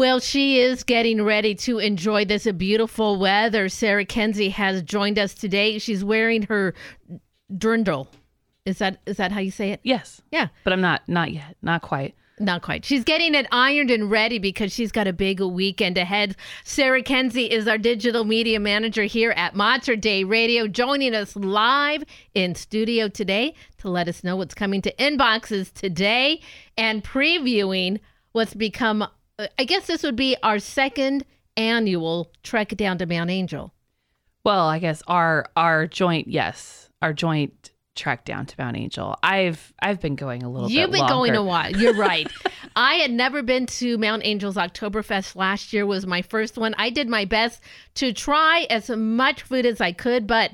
Well, she is getting ready to enjoy this beautiful weather. Sarah Kuenzi has joined us today. She's wearing her dirndl. Is that is that how you say it? Yes. Yeah. But I'm not not yet. Not quite. Not quite. She's getting it ironed and ready because she's got a big weekend ahead. Sarah Kuenzi is our digital media manager here at Mater Dei Radio, joining us live in studio today to let us know what's coming to inboxes today and previewing what's become, I guess this would be our second annual trek down to Mount Angel. Well, I guess our our joint yes, our joint trek down to Mount Angel. I've I've been going a little You've bit been going a longer. while. You're right. I had never been to Mount Angel's Oktoberfest last year was my first one. I did my best to try as much food as I could, but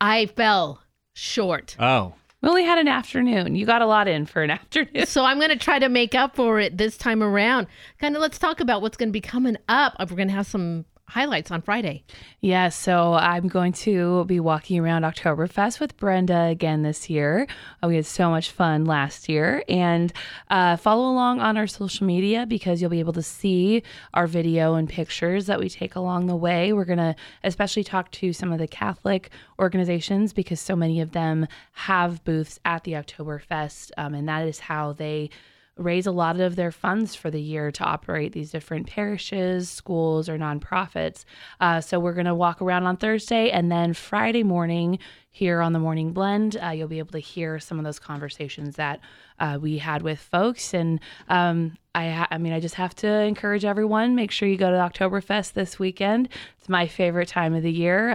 I fell short. Oh, We only had an afternoon. You got a lot in for an afternoon. So I'm going to try to make up for it this time around. Kind of let's talk about what's going to be coming up. We're going to have some highlights on Friday. Yeah, so I'm going to be walking around Oktoberfest with Brenda again this year. Uh, we had so much fun last year. And uh, follow along on our social media because you'll be able to see our video and pictures that we take along the way. We're going to especially talk to some of the Catholic organizations because so many of them have booths at the Oktoberfest. Um, and that is how they raise a lot of their funds for the year to operate these different parishes, schools, or nonprofits. Uh, so we're going to walk around on Thursday, and then Friday morning here on the Morning Blend, uh, you'll be able to hear some of those conversations that uh, we had with folks. And um, I, ha- I mean, I just have to encourage everyone: make sure you go to Oktoberfest this weekend. It's my favorite time of the year.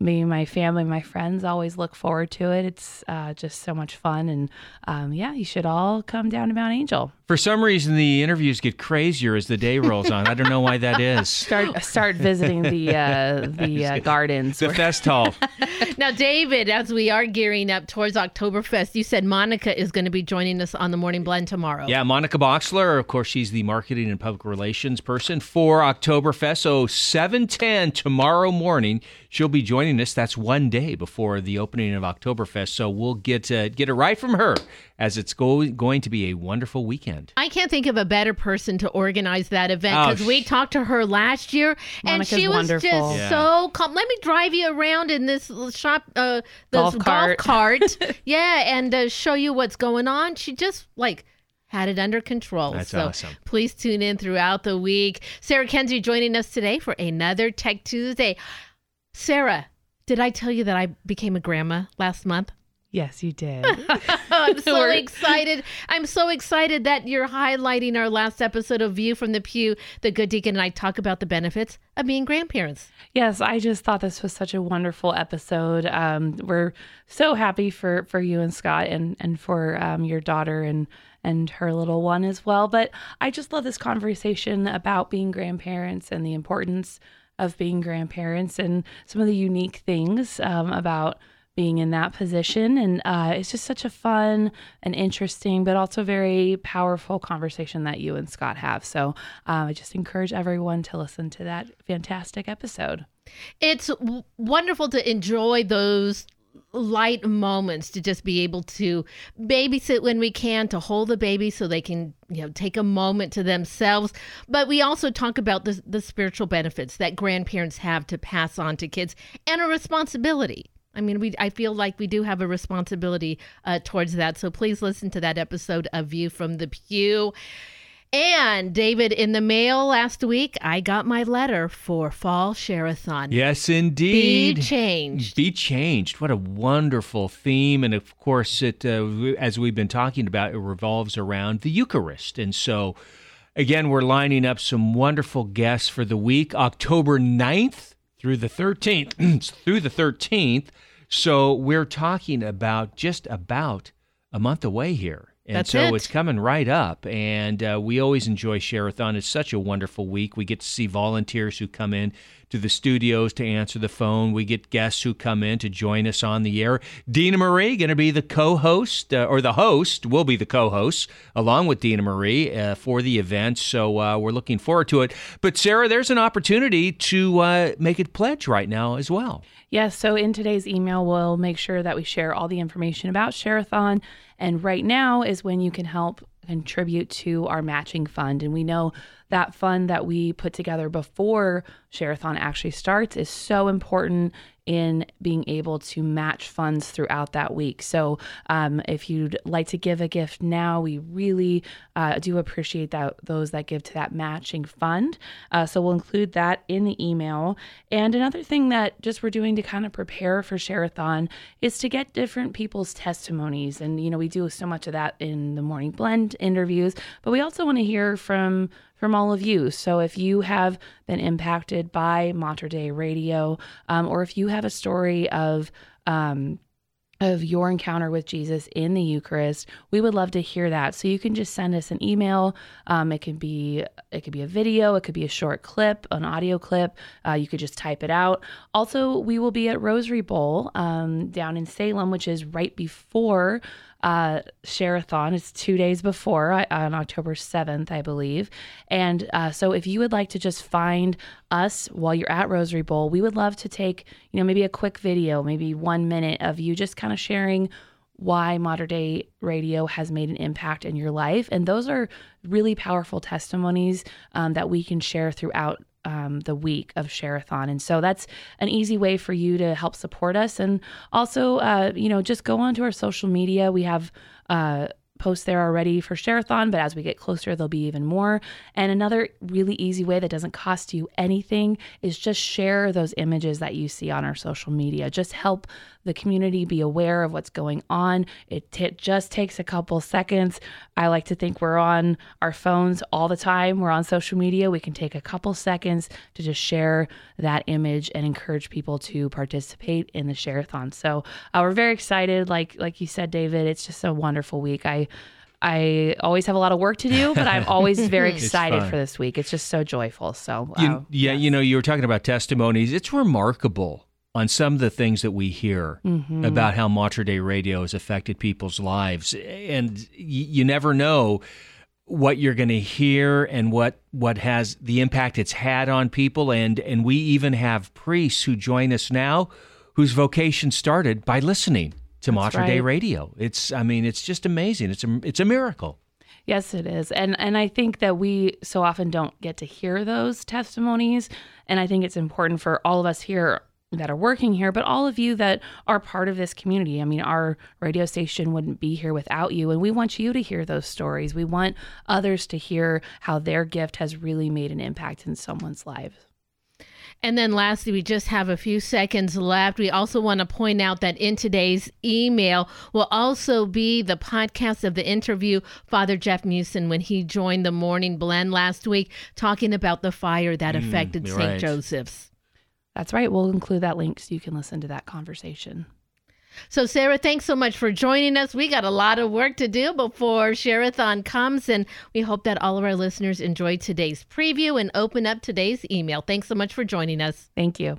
Me, my family, my friends always look forward to it. It's uh, just so much fun, and um, yeah, you should all come down to Mount Angel. For some reason the interviews get crazier as the day rolls on. I don't know why that is. Start start visiting the uh, the uh, gardens. The fest hall. Now, David, as we are gearing up towards Oktoberfest, you said Monica is going to be joining us on the Morning Blend tomorrow. Yeah, Monica Boxler, of course, she's the marketing and public relations person for Oktoberfest. So 7:10 tomorrow morning, she'll be joining us. That's one day before the opening of Oktoberfest. So we'll get uh, get it right from her as it's go- going to be a wonderful weekend. I can't think of a better person to organize that event Oh, because we sh- talked to her last year and she was wonderful. just Yeah. so calm. Let me drive you around in this shop, uh, this Golf cart. cart. yeah, and uh, show you what's going on. She just like had it under control. That's so awesome. please tune in throughout the week. Sarah Kuenzi joining us today for another Tech Tuesday. Sarah, did I tell you that I became a grandma last month? Yes, you did. I'm so excited. I'm so excited that you're highlighting our last episode of View from the Pew. The Good Deacon and I talk about the benefits of being grandparents. yes, I just thought this was such a wonderful episode. Um, we're so happy for for you and Scott and and for um, your daughter and and her little one as well. But I just love this conversation about being grandparents and the importance of being grandparents and some of the unique things um, about being in that position. And uh, it's just such a fun and interesting, but also very powerful conversation that you and Scott have. So um, I just encourage everyone to listen to that fantastic episode. It's w- wonderful to enjoy those light moments to just be able to babysit when we can to hold the baby so they can you know take a moment to themselves but we also talk about the, the spiritual benefits that grandparents have to pass on to kids and a responsibility I mean, we. I feel like we do have a responsibility uh, towards that. So please listen to that episode of View from the Pew. And David, in the mail last week, I got my letter for Fall Shareathon. Yes, indeed. Be changed. Be changed. What a wonderful theme, and of course, it uh, as we've been talking about, it revolves around the Eucharist, and so. Again, we're lining up some wonderful guests for the week, October 9th through the 13th. through the 13th. So we're talking about just about a month away here. And That's so it. it's coming right up. And uh, we always enjoy Shareathon. It's such a wonderful week. We get to see volunteers who come in to the studios to answer the phone. We get guests who come in to join us on the air. Dina Marie going to be the co-host, uh, or the host will be the co-host, along with Dina Marie uh, for the event. So uh, we're looking forward to it. But Sarah, there's an opportunity to uh, make a pledge right now as well. Yes, so in today's email, we'll make sure that we share all the information about Shareathon. And right now is when you can help contribute to our matching fund. And we know that fund that we put together before Shareathon actually starts is so important in being able to match funds throughout that week. So, um, if you'd like to give a gift now, we really uh, do appreciate that those that give to that matching fund. Uh, so, we'll include that in the email. And another thing that just we're doing to kind of prepare for Shareathon is to get different people's testimonies. And, you know, we do so much of that in the Morning Blend interviews, but we also want to hear from from all of you. So if you have been impacted by Mater Dei Radio, um, or if you have a story of um, of your encounter with Jesus in the Eucharist, we would love to hear that. So you can just send us an email. Um, it can be it could be a video, it could be a short clip, an audio clip. Uh, you could just type it out. Also, we will be at Rosary Bowl um, down in Salem, which is right before uh, Shareathon. It's two days before uh, on October 7th, I believe. And uh, so if you would like to just find us while you're at Rosary Bowl, we would love to take, you know, maybe a quick video, maybe one minute of you just kind of sharing why Mater Dei radio has made an impact in your life. And those are really powerful testimonies um, that we can share throughout um, the week of Shareathon. And so that's an easy way for you to help support us. And also, uh, you know, just go onto our social media. We have uh, posts there already for Shareathon, but as we get closer, there'll be even more. And another really easy way that doesn't cost you anything is just share those images that you see on our social media. Just help the community be aware of what's going on. It t- just takes a couple seconds. I like to think we're on our phones all the time. We're on social media. We can take a couple seconds to just share that image and encourage people to participate in the shareathon. So uh, we're very excited. Like like you said, David, it's just a wonderful week. I I always have a lot of work to do, but I'm always very excited for this week. It's just so joyful. So, you, uh, yeah, yes. you know, you were talking about testimonies. It's remarkable on some of the things that we hear mm-hmm. about how Mater Dei Radio has affected people's lives. And y- you never know what you're going to hear and what what has the impact it's had on people and and we even have priests who join us now whose vocation started by listening to Mater right. Dei Radio. It's I mean it's just amazing. It's a it's a miracle. Yes, it is. And and I think that we so often don't get to hear those testimonies and I think it's important for all of us here that are working here, but all of you that are part of this community. I mean, our radio station wouldn't be here without you, and we want you to hear those stories. We want others to hear how their gift has really made an impact in someone's life. And then lastly, we just have a few seconds left. We also want to point out that in today's email will also be the podcast of the interview Father Jeff Musin when he joined the Morning Blend last week, talking about the fire that mm, affected St. Right. Joseph's. That's right. We'll include that link so you can listen to that conversation. So, Sarah, thanks so much for joining us. We got a lot of work to do before Shareathon comes, and we hope that all of our listeners enjoyed today's preview and open up today's email. Thanks so much for joining us. Thank you.